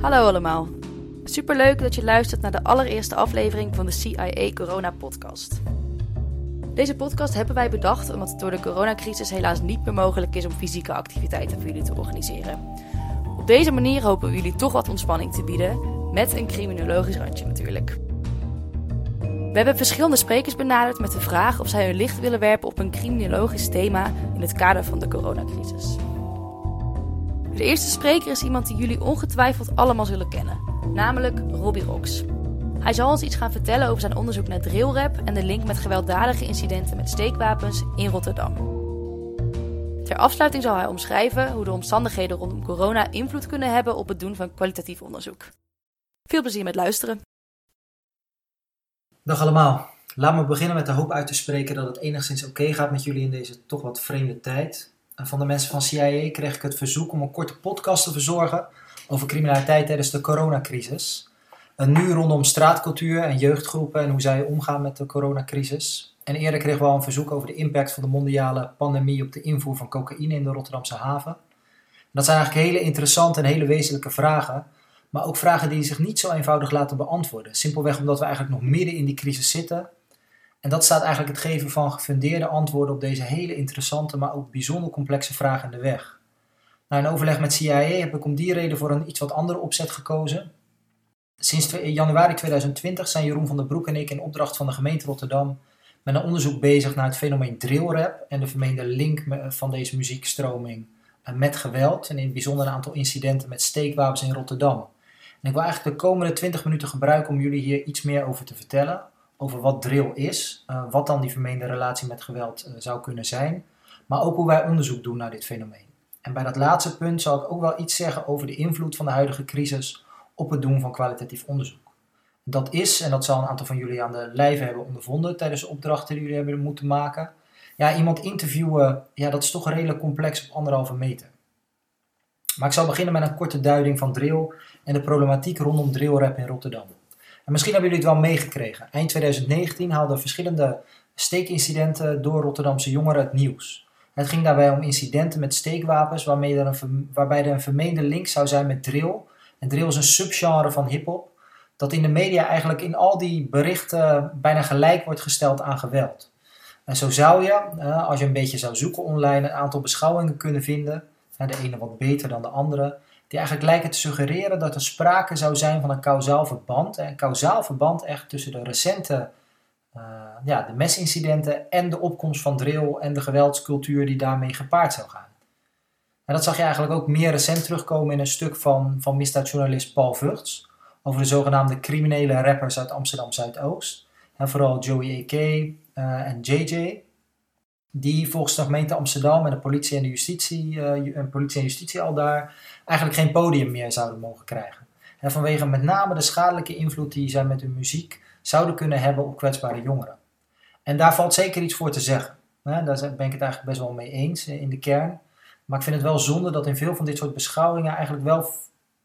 Hallo allemaal. Superleuk dat je luistert naar de allereerste aflevering van de CIA Corona Podcast. Deze podcast hebben wij bedacht omdat het door de coronacrisis helaas niet meer mogelijk is om fysieke activiteiten voor jullie te organiseren. Op deze manier hopen we jullie toch wat ontspanning te bieden, met een criminologisch randje natuurlijk. We hebben verschillende sprekers benaderd met de vraag of zij hun licht willen werpen op een criminologisch thema in het kader van de coronacrisis. De eerste spreker is iemand die jullie ongetwijfeld allemaal zullen kennen, namelijk Robbie Rox. Hij zal ons iets gaan vertellen over zijn onderzoek naar drillrap en de link met gewelddadige incidenten met steekwapens in Rotterdam. Ter afsluiting zal hij omschrijven hoe de omstandigheden rondom corona invloed kunnen hebben op het doen van kwalitatief onderzoek. Veel plezier met luisteren. Dag allemaal. Laat me beginnen met de hoop uit te spreken dat het enigszins oké gaat met jullie in deze toch wat vreemde tijd. Van de mensen van CIA kreeg ik het verzoek om een korte podcast te verzorgen over criminaliteit tijdens de coronacrisis. En nu rondom straatcultuur en jeugdgroepen en hoe zij omgaan met de coronacrisis. En eerder kregen we al een verzoek over de impact van de mondiale pandemie op de invoer van cocaïne in de Rotterdamse haven. dat zijn eigenlijk hele interessante en hele wezenlijke vragen, maar ook vragen die zich niet zo eenvoudig laten beantwoorden. Simpelweg omdat we eigenlijk nog midden in die crisis zitten. En dat staat eigenlijk het geven van gefundeerde antwoorden op deze hele interessante, maar ook bijzonder complexe vragen in de weg. Na een overleg met CIA heb ik om die reden voor een iets wat andere opzet gekozen. Sinds januari 2020 zijn Jeroen van der Broek en ik in opdracht van de gemeente Rotterdam met een onderzoek bezig naar het fenomeen drillrap en de vermeende link van deze muziekstroming met geweld en in het bijzonder een aantal incidenten met steekwapens in Rotterdam. En ik wil eigenlijk de komende 20 minuten gebruiken om jullie hier iets meer over te vertellen. Over wat drill is, uh, wat dan die vermeende relatie met geweld uh, zou kunnen zijn, maar ook hoe wij onderzoek doen naar dit fenomeen. En bij dat laatste punt zal ik ook wel iets zeggen over de invloed van de huidige crisis op het doen van kwalitatief onderzoek. Dat is, en dat zal een aantal van jullie aan de lijve hebben ondervonden tijdens de opdrachten die jullie hebben moeten maken. Ja, iemand interviewen, ja, dat is toch redelijk complex op anderhalve meter. Maar ik zal beginnen met een korte duiding van drill en de problematiek rondom drillrap in Rotterdam. En misschien hebben jullie het wel meegekregen. Eind 2019 haalden verschillende steekincidenten door Rotterdamse jongeren het nieuws. Het ging daarbij om incidenten met steekwapens waarmee er waarbij er een vermeende link zou zijn met drill. En drill is een subgenre van hip-hop dat in de media eigenlijk in al die berichten bijna gelijk wordt gesteld aan geweld. En zo zou je, eh, als je een beetje zou zoeken online, een aantal beschouwingen kunnen vinden, de ene wat beter dan de andere, die eigenlijk lijken te suggereren dat er sprake zou zijn van een kausaal verband. Een kausaal verband echt tussen de recente uh, ja, de mesincidenten en de opkomst van drill en de geweldscultuur die daarmee gepaard zou gaan. En dat zag je eigenlijk ook meer recent terugkomen in een stuk van, van misdaadjournalist Paul Vugts over de zogenaamde criminele rappers uit Amsterdam Zuidoost. En vooral Joey A.K. Uh, en JJ, die volgens de gemeente Amsterdam en de politie en de justitie, uh, politie en justitie al daar eigenlijk geen podium meer zouden mogen krijgen. En vanwege met name de schadelijke invloed die zij met hun muziek zouden kunnen hebben op kwetsbare jongeren. En daar valt zeker iets voor te zeggen. Daar ben ik het eigenlijk best wel mee eens in de kern. Maar ik vind het wel zonde dat in veel van dit soort beschouwingen eigenlijk wel,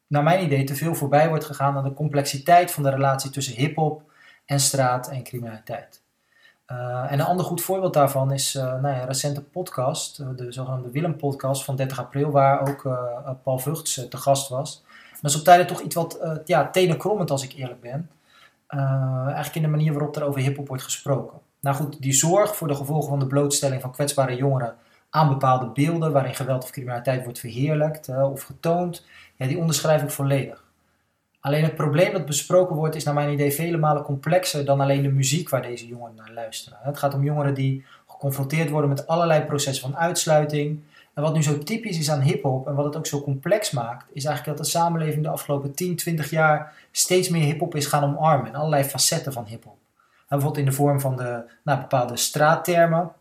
naar mijn idee, te veel voorbij wordt gegaan aan de complexiteit van de relatie tussen hip-hop en straat en criminaliteit. Uh, en een ander goed voorbeeld daarvan is uh, nou ja, een recente podcast, uh, de zogenaamde Willem-podcast van 30 april, waar ook Paul Vugts te gast was. dat is op tijden toch iets wat ja, tenenkrommend als ik eerlijk ben. eigenlijk in de manier waarop er over hip-hop wordt gesproken. Nou goed, die zorg voor de gevolgen van de blootstelling van kwetsbare jongeren aan bepaalde beelden waarin geweld of criminaliteit wordt verheerlijkt of getoond, ja, die onderschrijf ik volledig. Alleen het probleem dat besproken wordt is naar mijn idee vele malen complexer dan alleen de muziek waar deze jongeren naar luisteren. Het gaat om jongeren die geconfronteerd worden met allerlei processen van uitsluiting. En wat nu zo typisch is aan hip-hop en wat het ook zo complex maakt, is eigenlijk dat de samenleving de afgelopen 10, 20 jaar steeds meer hip-hop is gaan omarmen. En allerlei facetten van hip-hop. Bijvoorbeeld in de vorm van de nou, bepaalde straattermen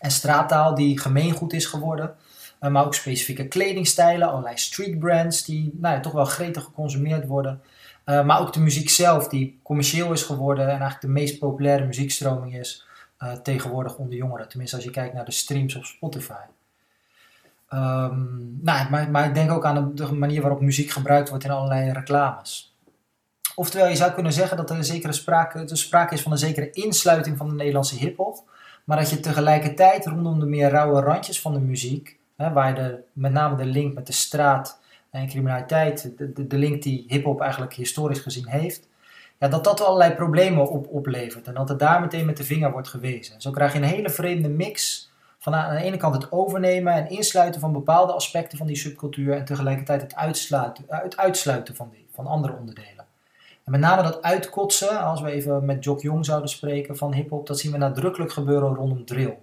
en straattaal die gemeengoed is geworden. Eh, maar ook specifieke kledingstijlen, allerlei street brands die nou ja, toch wel gretig geconsumeerd worden. Uh, maar ook de muziek zelf die commercieel is geworden en eigenlijk de meest populaire muziekstroming is uh, tegenwoordig onder jongeren. Tenminste als je kijkt naar de streams op Spotify. Um, nou, maar, maar, ik denk ook aan de, manier waarop muziek gebruikt wordt in allerlei reclames. Oftewel, je zou kunnen zeggen dat er een zekere sprake, er sprake is van een zekere insluiting van de Nederlandse hip-hop. Maar dat je tegelijkertijd rondom de meer rauwe randjes van de muziek waar de, met name de link met de straat en criminaliteit, de, de, link die hip-hop eigenlijk historisch gezien heeft, ja, dat dat allerlei problemen op, oplevert en dat er daar meteen met de vinger wordt gewezen. Zo krijg je een hele vreemde mix van aan de ene kant het overnemen en insluiten van bepaalde aspecten van die subcultuur en tegelijkertijd het uitsluiten, het uitsluiten van, die, van andere onderdelen. En met name dat uitkotsen, als we even met Jock Jong zouden spreken van hip-hop, dat zien we nadrukkelijk gebeuren rondom drill.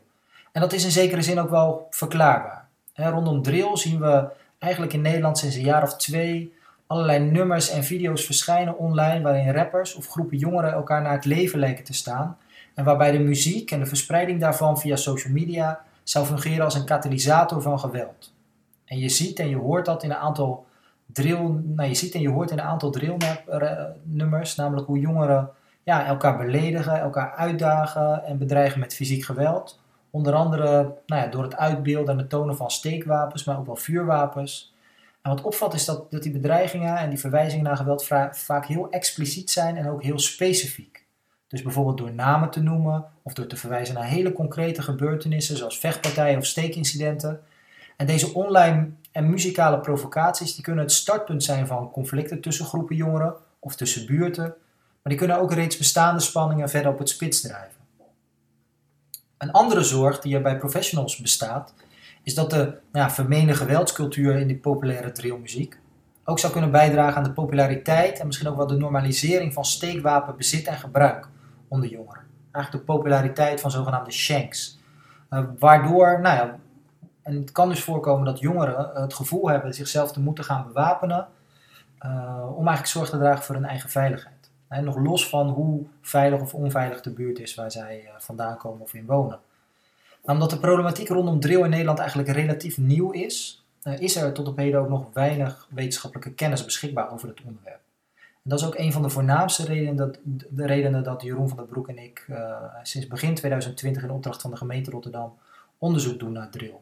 En dat is in zekere zin ook wel verklaarbaar. Rondom drill zien we eigenlijk in Nederland sinds een jaar of twee allerlei nummers en video's verschijnen online waarin rappers of groepen jongeren elkaar naar het leven lijken te staan. En waarbij de muziek en de verspreiding daarvan via social media zou fungeren als een katalysator van geweld. En je ziet en je hoort dat in een aantal drill, nou je ziet en je hoort in een aantal drillnummers, namelijk hoe jongeren ja, elkaar beledigen, elkaar uitdagen en bedreigen met fysiek geweld. Onder andere nou ja, door het uitbeelden en het tonen van steekwapens, maar ook wel vuurwapens. En wat opvalt is dat, dat die bedreigingen en die verwijzingen naar geweld vaak heel expliciet zijn en ook heel specifiek. Dus bijvoorbeeld door namen te noemen of door te verwijzen naar hele concrete gebeurtenissen zoals vechtpartijen of steekincidenten. En deze online en muzikale provocaties die kunnen het startpunt zijn van conflicten tussen groepen jongeren of tussen buurten, maar die kunnen ook reeds bestaande spanningen verder op het spits drijven. Een andere zorg die er bij professionals bestaat, is dat de vermeende geweldscultuur in die populaire drillmuziek ook zou kunnen bijdragen aan de populariteit en misschien ook wel de normalisering van steekwapenbezit en gebruik onder jongeren. Eigenlijk de populariteit van zogenaamde shanks. Uh, waardoor, nou ja, en het kan dus voorkomen dat jongeren het gevoel hebben zichzelf te moeten gaan bewapenen uh, om eigenlijk zorg te dragen voor hun eigen veiligheid. En nog los van hoe veilig of onveilig de buurt is waar zij uh, vandaan komen of in wonen. Nou, omdat de problematiek rondom drill in Nederland eigenlijk relatief nieuw is, uh, is er tot op heden ook nog weinig wetenschappelijke kennis beschikbaar over het onderwerp. En dat is ook een van de voornaamste redenen dat, de redenen dat Jeroen van der Broek en ik sinds begin 2020 in opdracht van de gemeente Rotterdam onderzoek doen naar drill.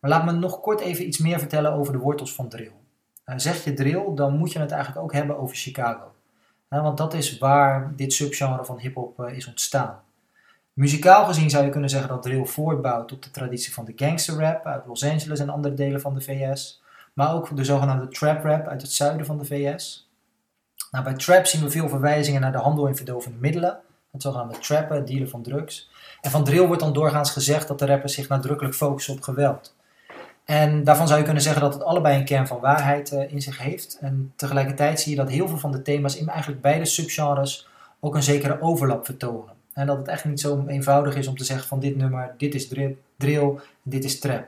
Maar laat me nog kort even iets meer vertellen over de wortels van drill. Zeg je drill, dan moet je het eigenlijk ook hebben over Chicago. Want dat is waar dit subgenre van hip-hop uh, is ontstaan. Muzikaal gezien zou je kunnen zeggen dat drill voortbouwt op de traditie van de gangster rap uit Los Angeles en andere delen van de VS. Maar ook de zogenaamde trap rap uit het zuiden van de VS. Nou, bij trap zien we veel verwijzingen naar de handel in verdovende middelen. Het zogenaamde trappen, dealen van drugs. En van drill wordt dan doorgaans gezegd dat de rappers zich nadrukkelijk focussen op geweld. En daarvan zou je kunnen zeggen dat het allebei een kern van waarheid uh, in zich heeft. En tegelijkertijd zie je dat heel veel van de thema's in eigenlijk beide subgenres ook een zekere overlap vertonen. En dat het echt niet zo eenvoudig is om te zeggen van dit nummer, dit is drill, dit is trap.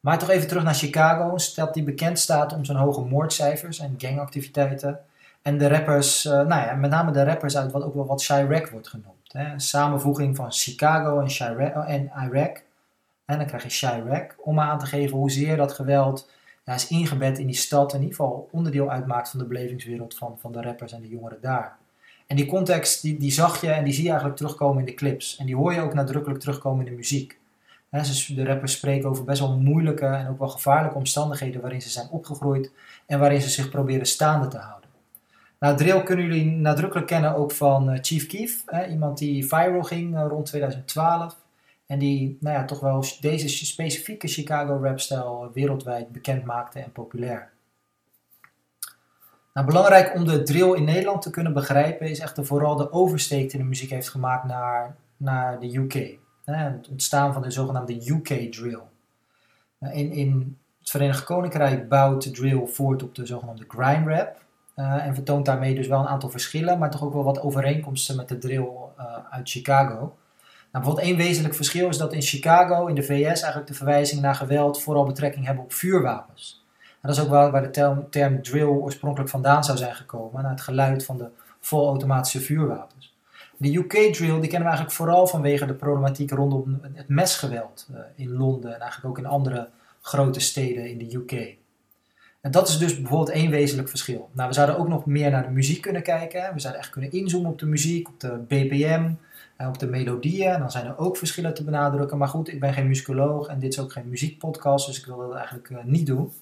Maar toch even terug naar Chicago, stad die bekend staat om zijn hoge moordcijfers en gangactiviteiten. En de rappers, uh, nou ja, met name de rappers uit wat ook wel wat Chirac wordt genoemd. Hè. Samenvoeging van Chicago en, Chirac, en Iraq. En dan krijg je Chirac, om aan te geven hoezeer dat geweld ja, is ingebed in die stad, in ieder geval onderdeel uitmaakt van de belevingswereld van, van de rappers en de jongeren daar. En die context, die, die zag je en die zie je eigenlijk terugkomen in de clips. En die hoor je ook nadrukkelijk terugkomen in de muziek. de rappers spreken over best wel moeilijke en ook wel gevaarlijke omstandigheden waarin ze zijn opgegroeid en waarin ze zich proberen staande te houden. Nou, drill kunnen jullie nadrukkelijk kennen ook van eh, Chief Keef, iemand die viral ging eh, rond 2012. En die nou ja, toch wel deze specifieke Chicago rapstijl wereldwijd bekend maakte en populair. Nou, belangrijk om de drill in Nederland te kunnen begrijpen is echter vooral de oversteek die de muziek heeft gemaakt naar, naar de UK. Het ontstaan van de zogenaamde UK drill. Nou, in, in het Verenigd Koninkrijk bouwt de drill voort op de zogenaamde grime rap. Uh, en vertoont daarmee dus wel een aantal verschillen, maar toch ook wel wat overeenkomsten met de drill uh, uit Chicago. Nou, bijvoorbeeld één wezenlijk verschil is dat in Chicago, in de VS, eigenlijk de verwijzingen naar geweld vooral betrekking hebben op vuurwapens. En dat is ook wel waar de term, drill oorspronkelijk vandaan zou zijn gekomen, naar het geluid van de volautomatische vuurwapens. De UK drill die kennen we eigenlijk vooral vanwege de problematiek rondom het mesgeweld uh, in Londen en eigenlijk ook in andere grote steden in de UK. En dat is dus bijvoorbeeld één wezenlijk verschil. Nou, we zouden ook nog meer naar de muziek kunnen kijken. We zouden echt kunnen inzoomen op de muziek, op de BPM, op de melodieën. En dan zijn er ook verschillen te benadrukken. Maar goed, ik ben geen muzikoloog en dit is ook geen muziekpodcast, dus ik wil dat eigenlijk uh, niet doen.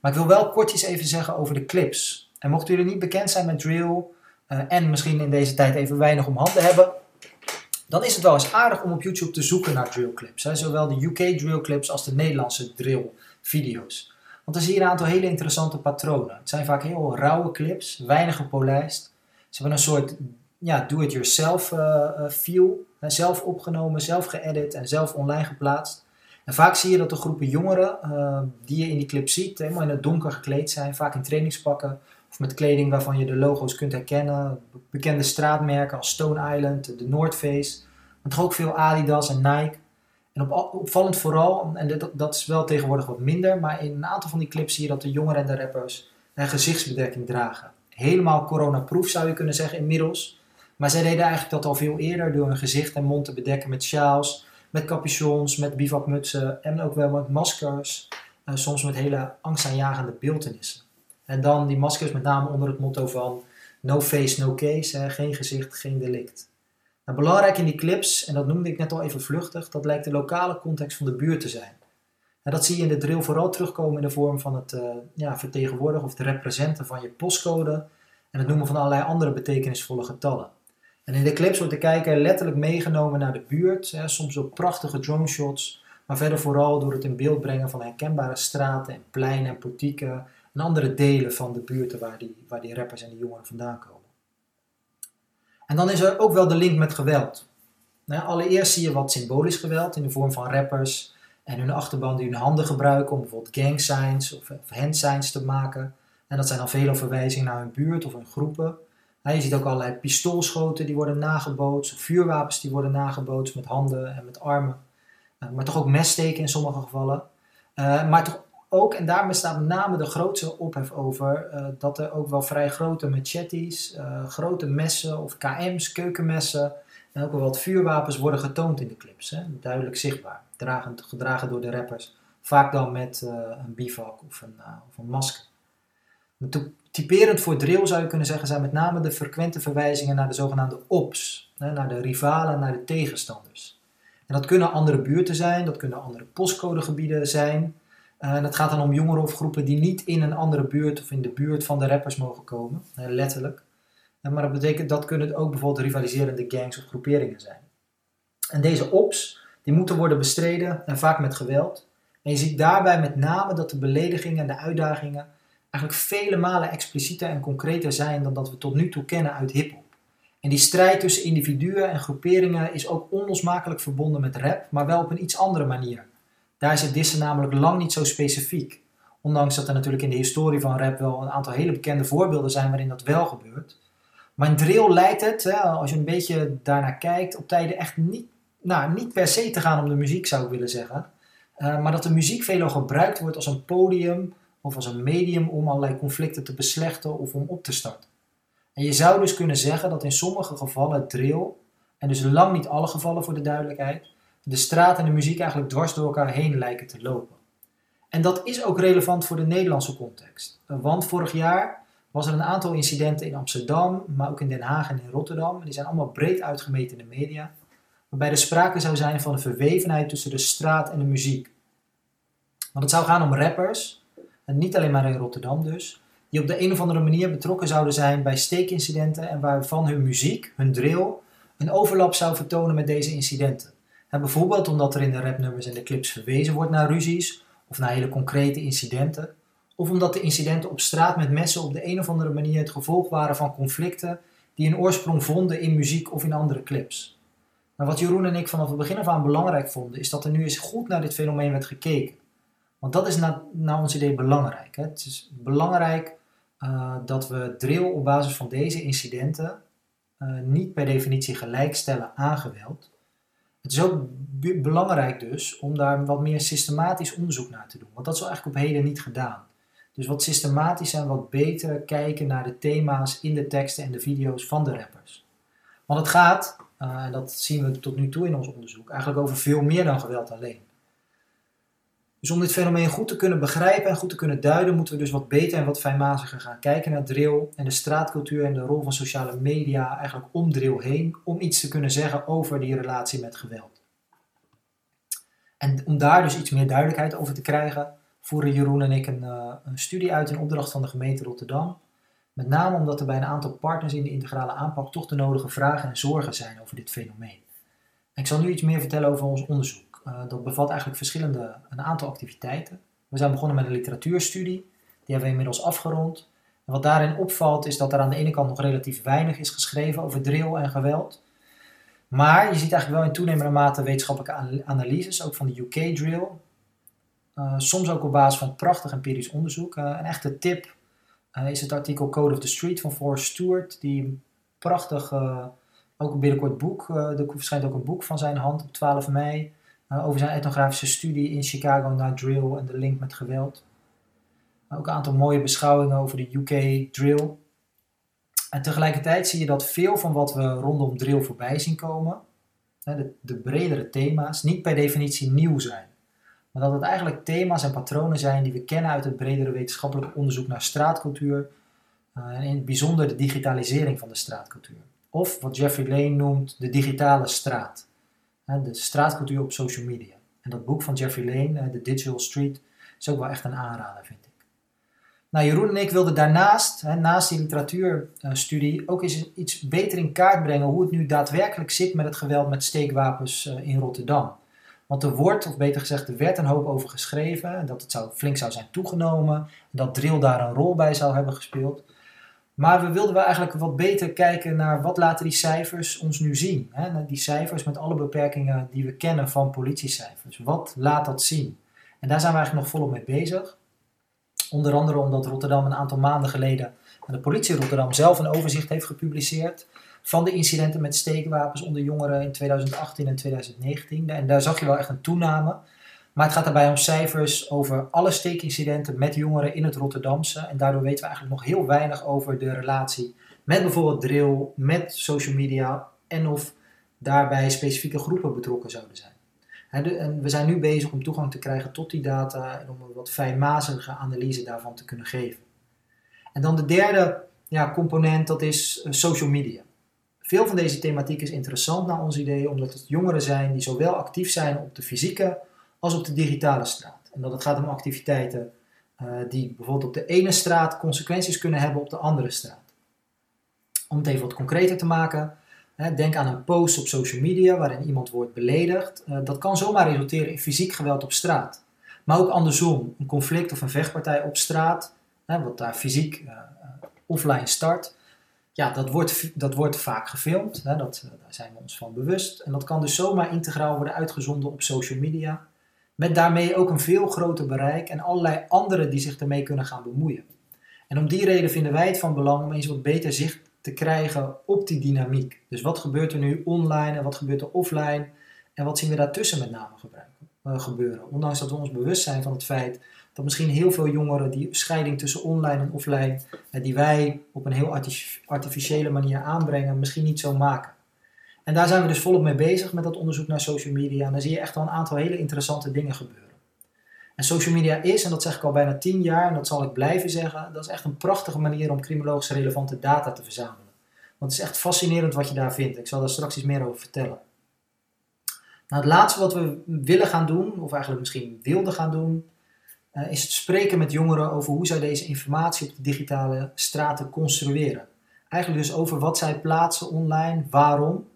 Maar ik wil wel kortjes even zeggen over de clips. En mochten jullie niet bekend zijn met drill uh, en misschien in deze tijd even weinig om handen hebben, dan is het wel eens aardig om op YouTube te zoeken naar drill clips. Hè. Zowel de UK drill clips als de Nederlandse drill video's. Want dan zie je een aantal hele interessante patronen. Het zijn vaak heel rauwe clips, weinig gepolijst. Ze hebben een soort ja, do-it-yourself uh, feel. Zelf opgenomen, zelf geëdit en zelf online geplaatst. En vaak zie je dat de groepen jongeren uh, die je in die clip ziet, helemaal in het donker gekleed zijn. Vaak in trainingspakken of met kleding waarvan je de logo's kunt herkennen. Bekende straatmerken als Stone Island, de North Face. Maar toch ook veel Adidas en Nike. En op, opvallend vooral, en dat, dat is wel tegenwoordig wat minder, maar in een aantal van die clips zie je dat de jongeren en de rappers een gezichtsbedekking dragen. Helemaal coronaproof zou je kunnen zeggen inmiddels. Maar zij deden eigenlijk dat al veel eerder door hun gezicht en mond te bedekken met sjaals, met capuchons, met bivakmutsen en ook wel met maskers. Uh, soms met hele angstaanjagende beeldenissen. En dan die maskers met name onder het motto van no face, no case, geen gezicht, geen delict. Nou, belangrijk in die clips, en dat noemde ik net al even vluchtig, dat lijkt de lokale context van de buurt te zijn. Dat zie je in de drill vooral terugkomen in de vorm van het uh, ja, vertegenwoordigen of het representen van je postcode en het noemen van allerlei andere betekenisvolle getallen. En in de clips wordt de kijker letterlijk meegenomen naar de buurt, hè, soms door prachtige drone shots, maar verder vooral door het in beeld brengen van herkenbare straten en pleinen en portieken en andere delen van de buurten waar die, waar die rappers en die jongeren vandaan komen. En dan is er ook wel de link met geweld. Nou, allereerst zie je wat symbolisch geweld in de vorm van rappers en hun achterban die hun handen gebruiken om bijvoorbeeld gang signs of, hand signs te maken. En dat zijn dan veel verwijzingen naar hun buurt of hun groepen. Je ziet ook allerlei pistoolschoten die worden nagebootst, vuurwapens die worden nagebootst met handen en met armen. Uh, maar toch ook messteken in sommige gevallen. Uh, maar toch ook, en daar bestaat met name de grootste ophef over, uh, dat er ook wel vrij grote machetes, uh, grote messen of KM's, keukenmessen en ook wel wat vuurwapens worden getoond in de clips. Duidelijk zichtbaar, gedragen door de rappers. Vaak dan met een bivak of een, of een masker. Typerend voor drill zou je kunnen zeggen zijn met name de frequente verwijzingen naar de zogenaamde ops, naar de rivalen, naar de tegenstanders. En dat kunnen andere buurten zijn, dat kunnen andere postcodegebieden zijn. Uh, en het gaat dan om jongeren of groepen die niet in een andere buurt of in de buurt van de rappers mogen komen, letterlijk. Uh, maar dat betekent dat kunnen ook bijvoorbeeld rivaliserende gangs of groeperingen zijn. En deze ops, die moeten worden bestreden en vaak met geweld. En je ziet daarbij met name dat de beledigingen en de uitdagingen eigenlijk vele malen explicieter en concreter zijn dan dat we tot nu toe kennen uit hip-hop. En die strijd tussen individuen en groeperingen is ook onlosmakelijk verbonden met rap, maar wel op een iets andere manier. Daar is het dissen namelijk lang niet zo specifiek. Ondanks dat er natuurlijk in de historie van rap wel een aantal hele bekende voorbeelden zijn waarin dat wel gebeurt. Maar in drill lijkt het, als je een beetje daarnaar kijkt, op tijden echt niet, nou, niet per se te gaan om de muziek zou ik willen zeggen. Uh, maar dat de muziek veelal gebruikt wordt als een podium of als een medium om allerlei conflicten te beslechten of om op te starten. En je zou dus kunnen zeggen dat in sommige gevallen drill, en dus lang niet alle gevallen voor de duidelijkheid, de straat en de muziek eigenlijk dwars door elkaar heen lijken te lopen. En dat is ook relevant voor de Nederlandse context. Want vorig jaar was er een aantal incidenten in Amsterdam, maar ook in Den Haag en in Rotterdam. Die zijn allemaal breed uitgemeten in de media. Waarbij er sprake zou zijn van een verwevenheid tussen de straat en de muziek. Want het zou gaan om rappers, en niet alleen maar in Rotterdam dus, die op de een of andere manier betrokken zouden zijn bij steekincidenten en waarvan hun muziek, hun drill, een overlap zou vertonen met deze incidenten bijvoorbeeld omdat er in de rapnummers en de clips verwezen wordt naar ruzies of naar hele concrete incidenten. Of omdat de incidenten op straat met messen op de een of andere manier het gevolg waren van conflicten die een oorsprong vonden in muziek of in andere clips. Maar wat Jeroen en ik vanaf het begin af aan belangrijk vonden, is dat er nu eens goed naar dit fenomeen werd gekeken. Want dat is naar, ons idee belangrijk. Hè? Het is belangrijk uh, dat we drill op basis van deze incidenten uh, niet per definitie gelijkstellen aan geweld. Het is ook belangrijk dus om daar wat meer systematisch onderzoek naar te doen. Want dat is eigenlijk op heden niet gedaan. Dus wat systematisch en wat beter kijken naar de thema's in de teksten en de video's van de rappers. Want het gaat, uh, en dat zien we tot nu toe in ons onderzoek, eigenlijk over veel meer dan geweld alleen. Dus om dit fenomeen goed te kunnen begrijpen en goed te kunnen duiden, moeten we dus wat beter en wat fijnmaziger gaan kijken naar drill en de straatcultuur en de rol van sociale media eigenlijk om drill heen, om iets te kunnen zeggen over die relatie met geweld. En om daar dus iets meer duidelijkheid over te krijgen, voeren Jeroen en ik een, uh, een studie uit in opdracht van de gemeente Rotterdam. Met name omdat er bij een aantal partners in de integrale aanpak toch de nodige vragen en zorgen zijn over dit fenomeen. En ik zal nu iets meer vertellen over ons onderzoek. Uh, dat bevat eigenlijk verschillende, een aantal activiteiten. We zijn begonnen met een literatuurstudie. Die hebben we inmiddels afgerond. En wat daarin opvalt is dat er aan de ene kant nog relatief weinig is geschreven over drill en geweld. Maar je ziet eigenlijk wel in toenemende mate wetenschappelijke analyses, ook van de UK drill. Uh, soms ook op basis van prachtig empirisch onderzoek. Uh, een echte tip is het artikel Code of the Street van Forrest Stewart, die prachtig, ook binnenkort boek, er verschijnt ook een boek van zijn hand op 12 mei, over zijn etnografische studie in Chicago naar drill en de link met geweld. Ook een aantal mooie beschouwingen over de UK drill. En tegelijkertijd zie je dat veel van wat we rondom drill voorbij zien komen, de, de bredere thema's, niet per definitie nieuw zijn. Maar dat het eigenlijk thema's en patronen zijn die we kennen uit het bredere wetenschappelijk onderzoek naar straatcultuur. Eh, en in het bijzonder de digitalisering van de straatcultuur. Of wat Jeffrey Lane noemt de digitale straat. De straatcultuur op social media. En dat boek van Jeffrey Lane, The Digital Street, is ook wel echt een aanrader, vind ik. Nou, Jeroen en ik wilden daarnaast, naast die literatuurstudie, ook eens iets beter in kaart brengen hoe het nu daadwerkelijk zit met het geweld met steekwapens eh, in Rotterdam. Want er wordt, of beter gezegd, er werd een hoop over geschreven, dat het zou, flink zou zijn toegenomen, en dat drill daar een rol bij zou hebben gespeeld. Maar we wilden wel eigenlijk wat beter kijken naar wat laten die cijfers ons nu zien. Hè? Die cijfers met alle beperkingen die we kennen van politiecijfers. Wat laat dat zien? En daar zijn we eigenlijk nog volop mee bezig. Onder andere omdat Rotterdam een aantal maanden geleden de politie Rotterdam zelf een overzicht heeft gepubliceerd van de incidenten met steekwapens onder jongeren in 2018 en 2019. En daar zag je wel echt een toename. Maar het gaat daarbij om cijfers over alle steekincidenten met jongeren in het Rotterdamse. En daardoor weten we eigenlijk nog heel weinig over de relatie met bijvoorbeeld drill, met social media en of daarbij specifieke groepen betrokken zouden zijn. En we zijn nu bezig om toegang te krijgen tot die data en om een wat fijnmazige analyse daarvan te kunnen geven. En dan de derde ja, component, dat is eh, social media. Veel van deze thematiek is interessant naar ons idee, omdat het jongeren zijn die zowel actief zijn op de fysieke als op de digitale straat. En dat het gaat om activiteiten uh, die bijvoorbeeld op de ene straat consequenties kunnen hebben op de andere straat. Om het even wat concreter te maken, Denk aan een post op social media waarin iemand wordt beledigd. Eh, dat kan zomaar resulteren in fysiek geweld op straat. Maar ook andersom, een conflict of een vechtpartij op straat, wat daar fysiek uh, offline start, ja, dat wordt, dat wordt vaak gefilmd. Dat, daar zijn we ons van bewust. En dat kan dus zomaar integraal worden uitgezonden op social media. Met daarmee ook een veel groter bereik en allerlei anderen die zich ermee kunnen gaan bemoeien. En om die reden vinden wij het van belang om eens wat beter zicht te krijgen op die dynamiek. Dus wat gebeurt er nu online en wat gebeurt er offline en wat zien we daartussen met name uh, gebeuren. Ondanks dat we ons bewust zijn van het feit dat misschien heel veel jongeren die scheiding tussen online en offline, uh, die wij op een heel artificiële manier aanbrengen, misschien niet zo maken. En daar zijn we dus volop mee bezig met dat onderzoek naar social media. En dan zie je echt wel een aantal hele interessante dingen gebeuren. En social media is, en dat zeg ik al bijna tien jaar, en dat zal ik blijven zeggen, dat is echt een prachtige manier om criminologisch relevante data te verzamelen. Want het is echt fascinerend wat je daar vindt. Ik zal daar straks iets meer over vertellen. Nou, het laatste wat we willen gaan doen, of eigenlijk misschien wilden gaan doen, uh, is het spreken met jongeren over hoe zij deze informatie op de digitale straten construeren. Eigenlijk dus over wat zij plaatsen online, waarom,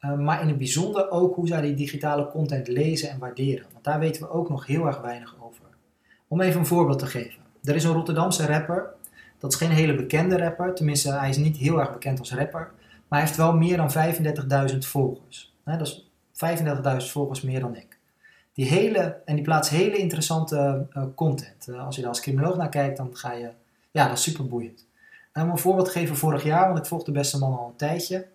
uh, maar in het bijzonder ook hoe zij die digitale content lezen en waarderen. Want daar weten we ook nog heel erg weinig over. Om even een voorbeeld te geven. Er is een Rotterdamse rapper. Dat is geen hele bekende rapper. Tenminste, hij is niet heel erg bekend als rapper. Maar hij heeft wel meer dan 35.000 volgers. dat is 35.000 volgers meer dan ik. Die hele, en die plaatst hele interessante uh, content. Uh, als je daar als criminoloog naar kijkt, dan ga je... Ja, dat is super boeiend. En om een voorbeeld te geven, vorig jaar, want ik volg de beste man al een tijdje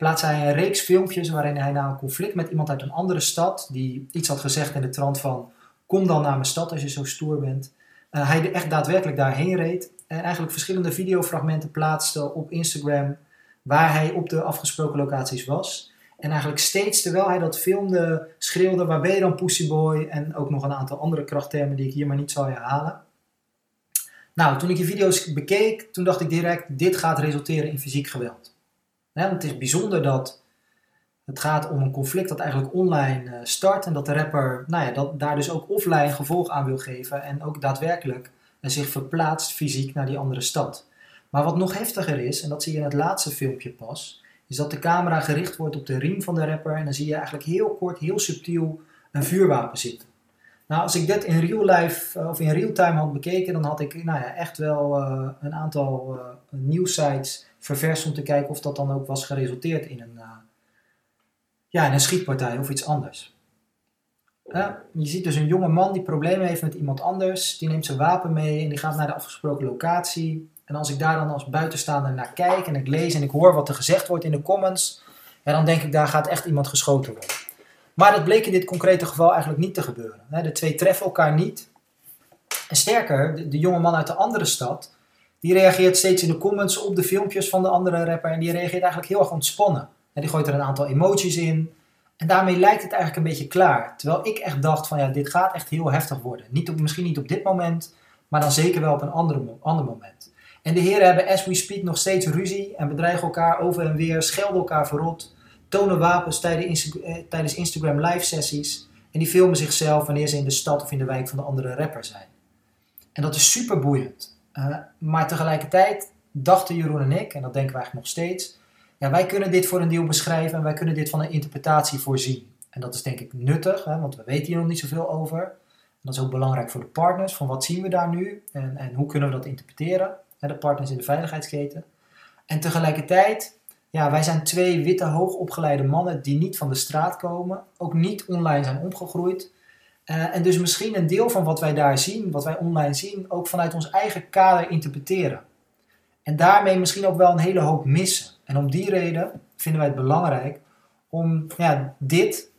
plaatst hij een reeks filmpjes waarin hij na een conflict met iemand uit een andere stad, die iets had gezegd in de trant van kom dan naar mijn stad als je zo stoer bent, uh, hij echt daadwerkelijk daarheen reed en eigenlijk verschillende videofragmenten plaatste op Instagram waar hij op de afgesproken locaties was. En eigenlijk steeds terwijl hij dat filmde, schreeuwde waar ben je dan Pussyboy en ook nog een aantal andere krachttermen die ik hier maar niet zal herhalen. Nou, toen ik die video's bekeek, toen dacht ik direct, dit gaat resulteren in fysiek geweld het is bijzonder dat het gaat om een conflict dat eigenlijk online eh, start en dat de rapper nou ja, dat, daar dus ook offline gevolg aan wil geven en ook daadwerkelijk uh, zich verplaatst fysiek naar die andere stad. Maar wat nog heftiger is, en dat zie je in het laatste filmpje pas, is dat de camera gericht wordt op de riem van de rapper en dan zie je eigenlijk heel kort, heel subtiel een vuurwapen zitten. Nou, als ik dit in real life eh, of in real time had bekeken, dan had ik nou ja, echt wel een aantal nieuwsites ververst om te kijken of dat dan ook was geresulteerd in een, ja, in een schietpartij of iets anders. je ziet dus een jonge man die problemen heeft met iemand anders, die neemt zijn wapen mee en die gaat naar de afgesproken locatie. En als ik daar dan als buitenstaander naar kijk en ik lees en ik hoor wat er gezegd wordt in de comments, ja, dan denk ik daar gaat echt iemand geschoten worden. Maar dat bleek in dit concrete geval eigenlijk niet te gebeuren. De twee treffen elkaar niet. En sterker, de, de jonge man uit de andere stad, die reageert steeds in de comments op de filmpjes van de andere rapper. En die reageert eigenlijk heel erg ontspannen. En die gooit er een aantal emoties in. En daarmee lijkt het eigenlijk een beetje klaar. Terwijl ik echt dacht van ja, dit gaat echt heel heftig worden. Niet op, misschien niet op dit moment, maar dan zeker wel op een ander, ander moment. En de heren hebben as we speak nog steeds ruzie en bedreigen elkaar over en weer, schelden elkaar verrot tonen wapens eh, tijdens Instagram live sessies en die filmen zichzelf wanneer ze in de stad of in de wijk van de andere rapper zijn. En dat is super boeiend. Uh, maar tegelijkertijd dachten Jeroen en ik, en dat denken wij eigenlijk nog steeds, ja, wij kunnen dit voor een deel beschrijven en wij kunnen dit van een interpretatie voorzien. En dat is denk ik nuttig, hè, want we weten hier nog niet zoveel over. En dat is ook belangrijk voor de partners, van wat zien we daar nu en, en hoe kunnen we dat interpreteren, hè, de partners in de veiligheidsketen. En tegelijkertijd ja, wij zijn twee witte, hoogopgeleide mannen die niet van de straat komen, ook niet online zijn opgegroeid. Uh, en dus misschien een deel van wat wij daar zien, wat wij online zien, ook vanuit ons eigen kader interpreteren. En daarmee misschien ook wel een hele hoop missen. En om die reden vinden wij het belangrijk om ja, dit,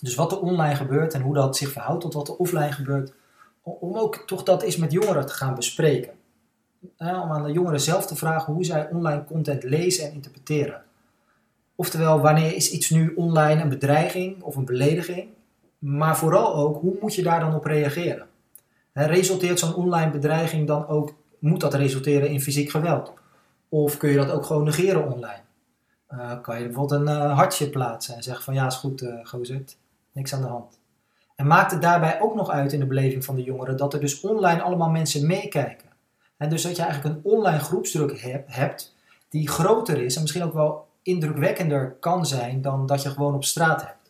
dus wat er online gebeurt en hoe dat zich verhoudt tot wat er offline gebeurt, om ook toch dat eens met jongeren te gaan bespreken om aan de jongeren zelf te vragen hoe zij online content lezen en interpreteren. Oftewel, wanneer is iets nu online een bedreiging of een belediging? Maar vooral ook, hoe moet je daar dan op reageren? resulteert zo'n online bedreiging dan ook, moet dat resulteren in fysiek geweld? Of kun je dat ook gewoon negeren online? Uh, kan je bijvoorbeeld een uh, hartje plaatsen en zeggen van ja, is goed, uh, niks aan de hand. En maakt het daarbij ook nog uit in de beleving van de jongeren dat er dus online allemaal mensen meekijken? En dus dat je eigenlijk een online groepsdruk hebt die groter is en misschien ook wel indrukwekkender kan zijn dan dat je gewoon op straat hebt.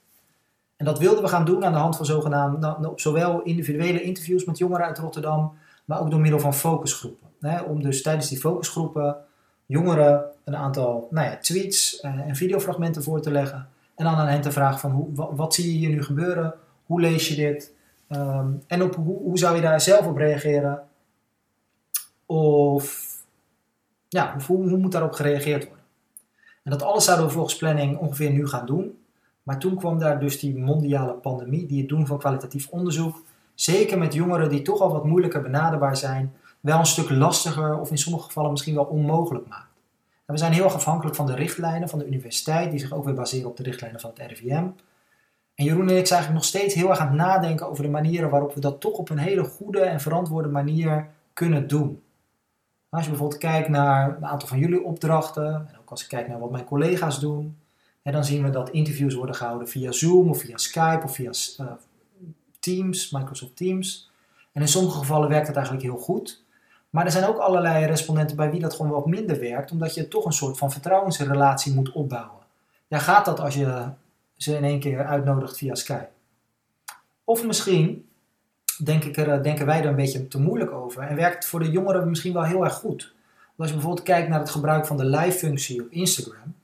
En dat wilden we gaan doen aan de hand van zogenaamde, zowel individuele interviews met jongeren uit Rotterdam, maar ook door middel van focusgroepen. Om dus tijdens die focusgroepen jongeren een aantal nou ja, tweets eh, en videofragmenten voor te leggen. En dan aan hen te vragen van hoe, wat, zie je hier nu gebeuren? Hoe lees je dit? Ehm, en op, hoe, hoe zou je daar zelf op reageren? Of ja, hoe, hoe moet daarop gereageerd worden? En dat alles zouden we volgens planning ongeveer nu gaan doen. Maar toen kwam daar dus die mondiale pandemie, die het doen van kwalitatief onderzoek, zeker met jongeren die toch al wat moeilijker benaderbaar zijn, wel een stuk lastiger of in sommige gevallen misschien wel onmogelijk maakt. En we zijn heel erg afhankelijk van de richtlijnen van de universiteit, die zich ook weer baseren op de richtlijnen van het RIVM. En Jeroen en ik zijn eigenlijk nog steeds heel erg aan het nadenken over de manieren waarop we dat toch op een hele goede en verantwoorde manier kunnen doen. Als je bijvoorbeeld kijkt naar een aantal van jullie opdrachten, en ook als ik kijk naar wat mijn collega's doen, en dan zien we dat interviews worden gehouden via Zoom of via Skype of via uh, Teams, Microsoft Teams. En in sommige gevallen werkt het eigenlijk heel goed. Maar er zijn ook allerlei respondenten bij wie dat gewoon wat minder werkt, omdat je toch een soort van vertrouwensrelatie moet opbouwen. Ja, gaat dat als je ze in één keer uitnodigt via Skype? Of misschien denk ik er, eh, denken wij er een beetje te moeilijk over. En werkt voor de jongeren misschien wel heel erg goed. als je bijvoorbeeld kijkt naar het gebruik van de live-functie op Instagram.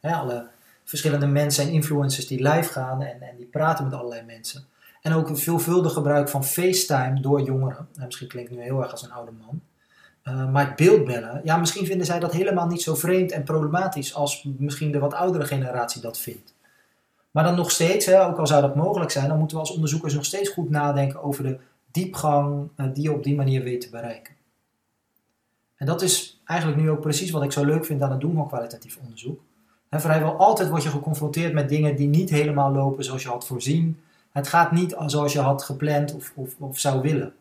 Hè, alle verschillende mensen en influencers die live gaan en, en die praten met allerlei mensen. En ook een veelvuldig gebruik van FaceTime door jongeren. Nou, misschien klinkt nu heel erg als een oude man. Uh, maar het beeldbellen, ja, misschien vinden zij dat helemaal niet zo vreemd en problematisch als misschien de wat oudere generatie dat vindt. Maar dan nog steeds, hè, ook al zou dat mogelijk zijn, dan moeten we als onderzoekers nog steeds goed nadenken over de diepgang uh, die je op die manier weet te bereiken. En dat is eigenlijk nu ook precies wat ik zo leuk vind aan het doen van kwalitatief onderzoek. En vrijwel altijd word je geconfronteerd met dingen die niet helemaal lopen zoals je had voorzien. Het gaat niet zoals je had gepland of, of, of zou willen.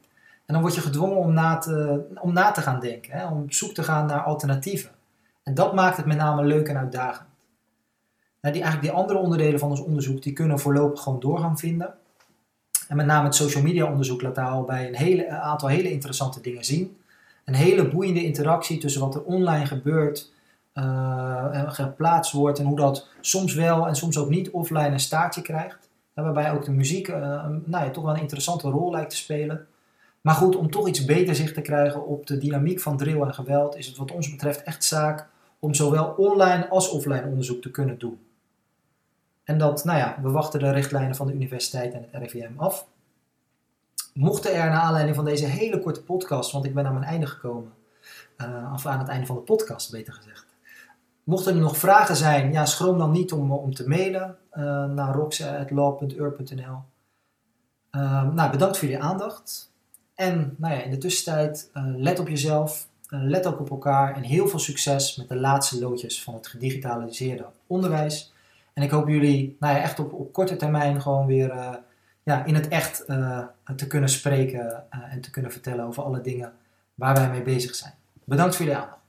En dan word je gedwongen om na te, om na te gaan denken, hè, om op zoek te gaan naar alternatieven. En dat maakt het met name leuk en uitdagend die, eigenlijk die andere onderdelen van ons onderzoek, die kunnen voorlopig gewoon doorgang vinden. En met name het social media onderzoek laat daar al bij een, hele, aantal hele interessante dingen zien. Een hele boeiende interactie tussen wat er online gebeurt geplaatst wordt en hoe dat soms wel en soms ook niet offline een staartje krijgt. waarbij ook de muziek nou ja, toch wel een interessante rol lijkt te spelen. Maar goed, om toch iets beter zicht te krijgen op de dynamiek van drill en geweld, is het wat ons betreft echt zaak om zowel online als offline onderzoek te kunnen doen. En dat, nou ja, we wachten de richtlijnen van de universiteit en het RIVM af. Mochten er naar aanleiding van deze hele korte podcast, want ik ben aan mijn einde gekomen, uh, of aan het einde van de podcast beter gezegd. Mochten er nog vragen zijn, ja, schroom dan niet om, om te mailen uh, naar rox.law.ur.nl. Uh, nou, bedankt voor jullie aandacht. En nou ja, in de tussentijd, uh, let op jezelf, let ook op elkaar en heel veel succes met de laatste loodjes van het gedigitaliseerde onderwijs. En ik hoop jullie nou ja, echt op, op korte termijn gewoon weer ja, in het echt te kunnen spreken en te kunnen vertellen over alle dingen waar wij mee bezig zijn. Bedankt voor jullie aandacht.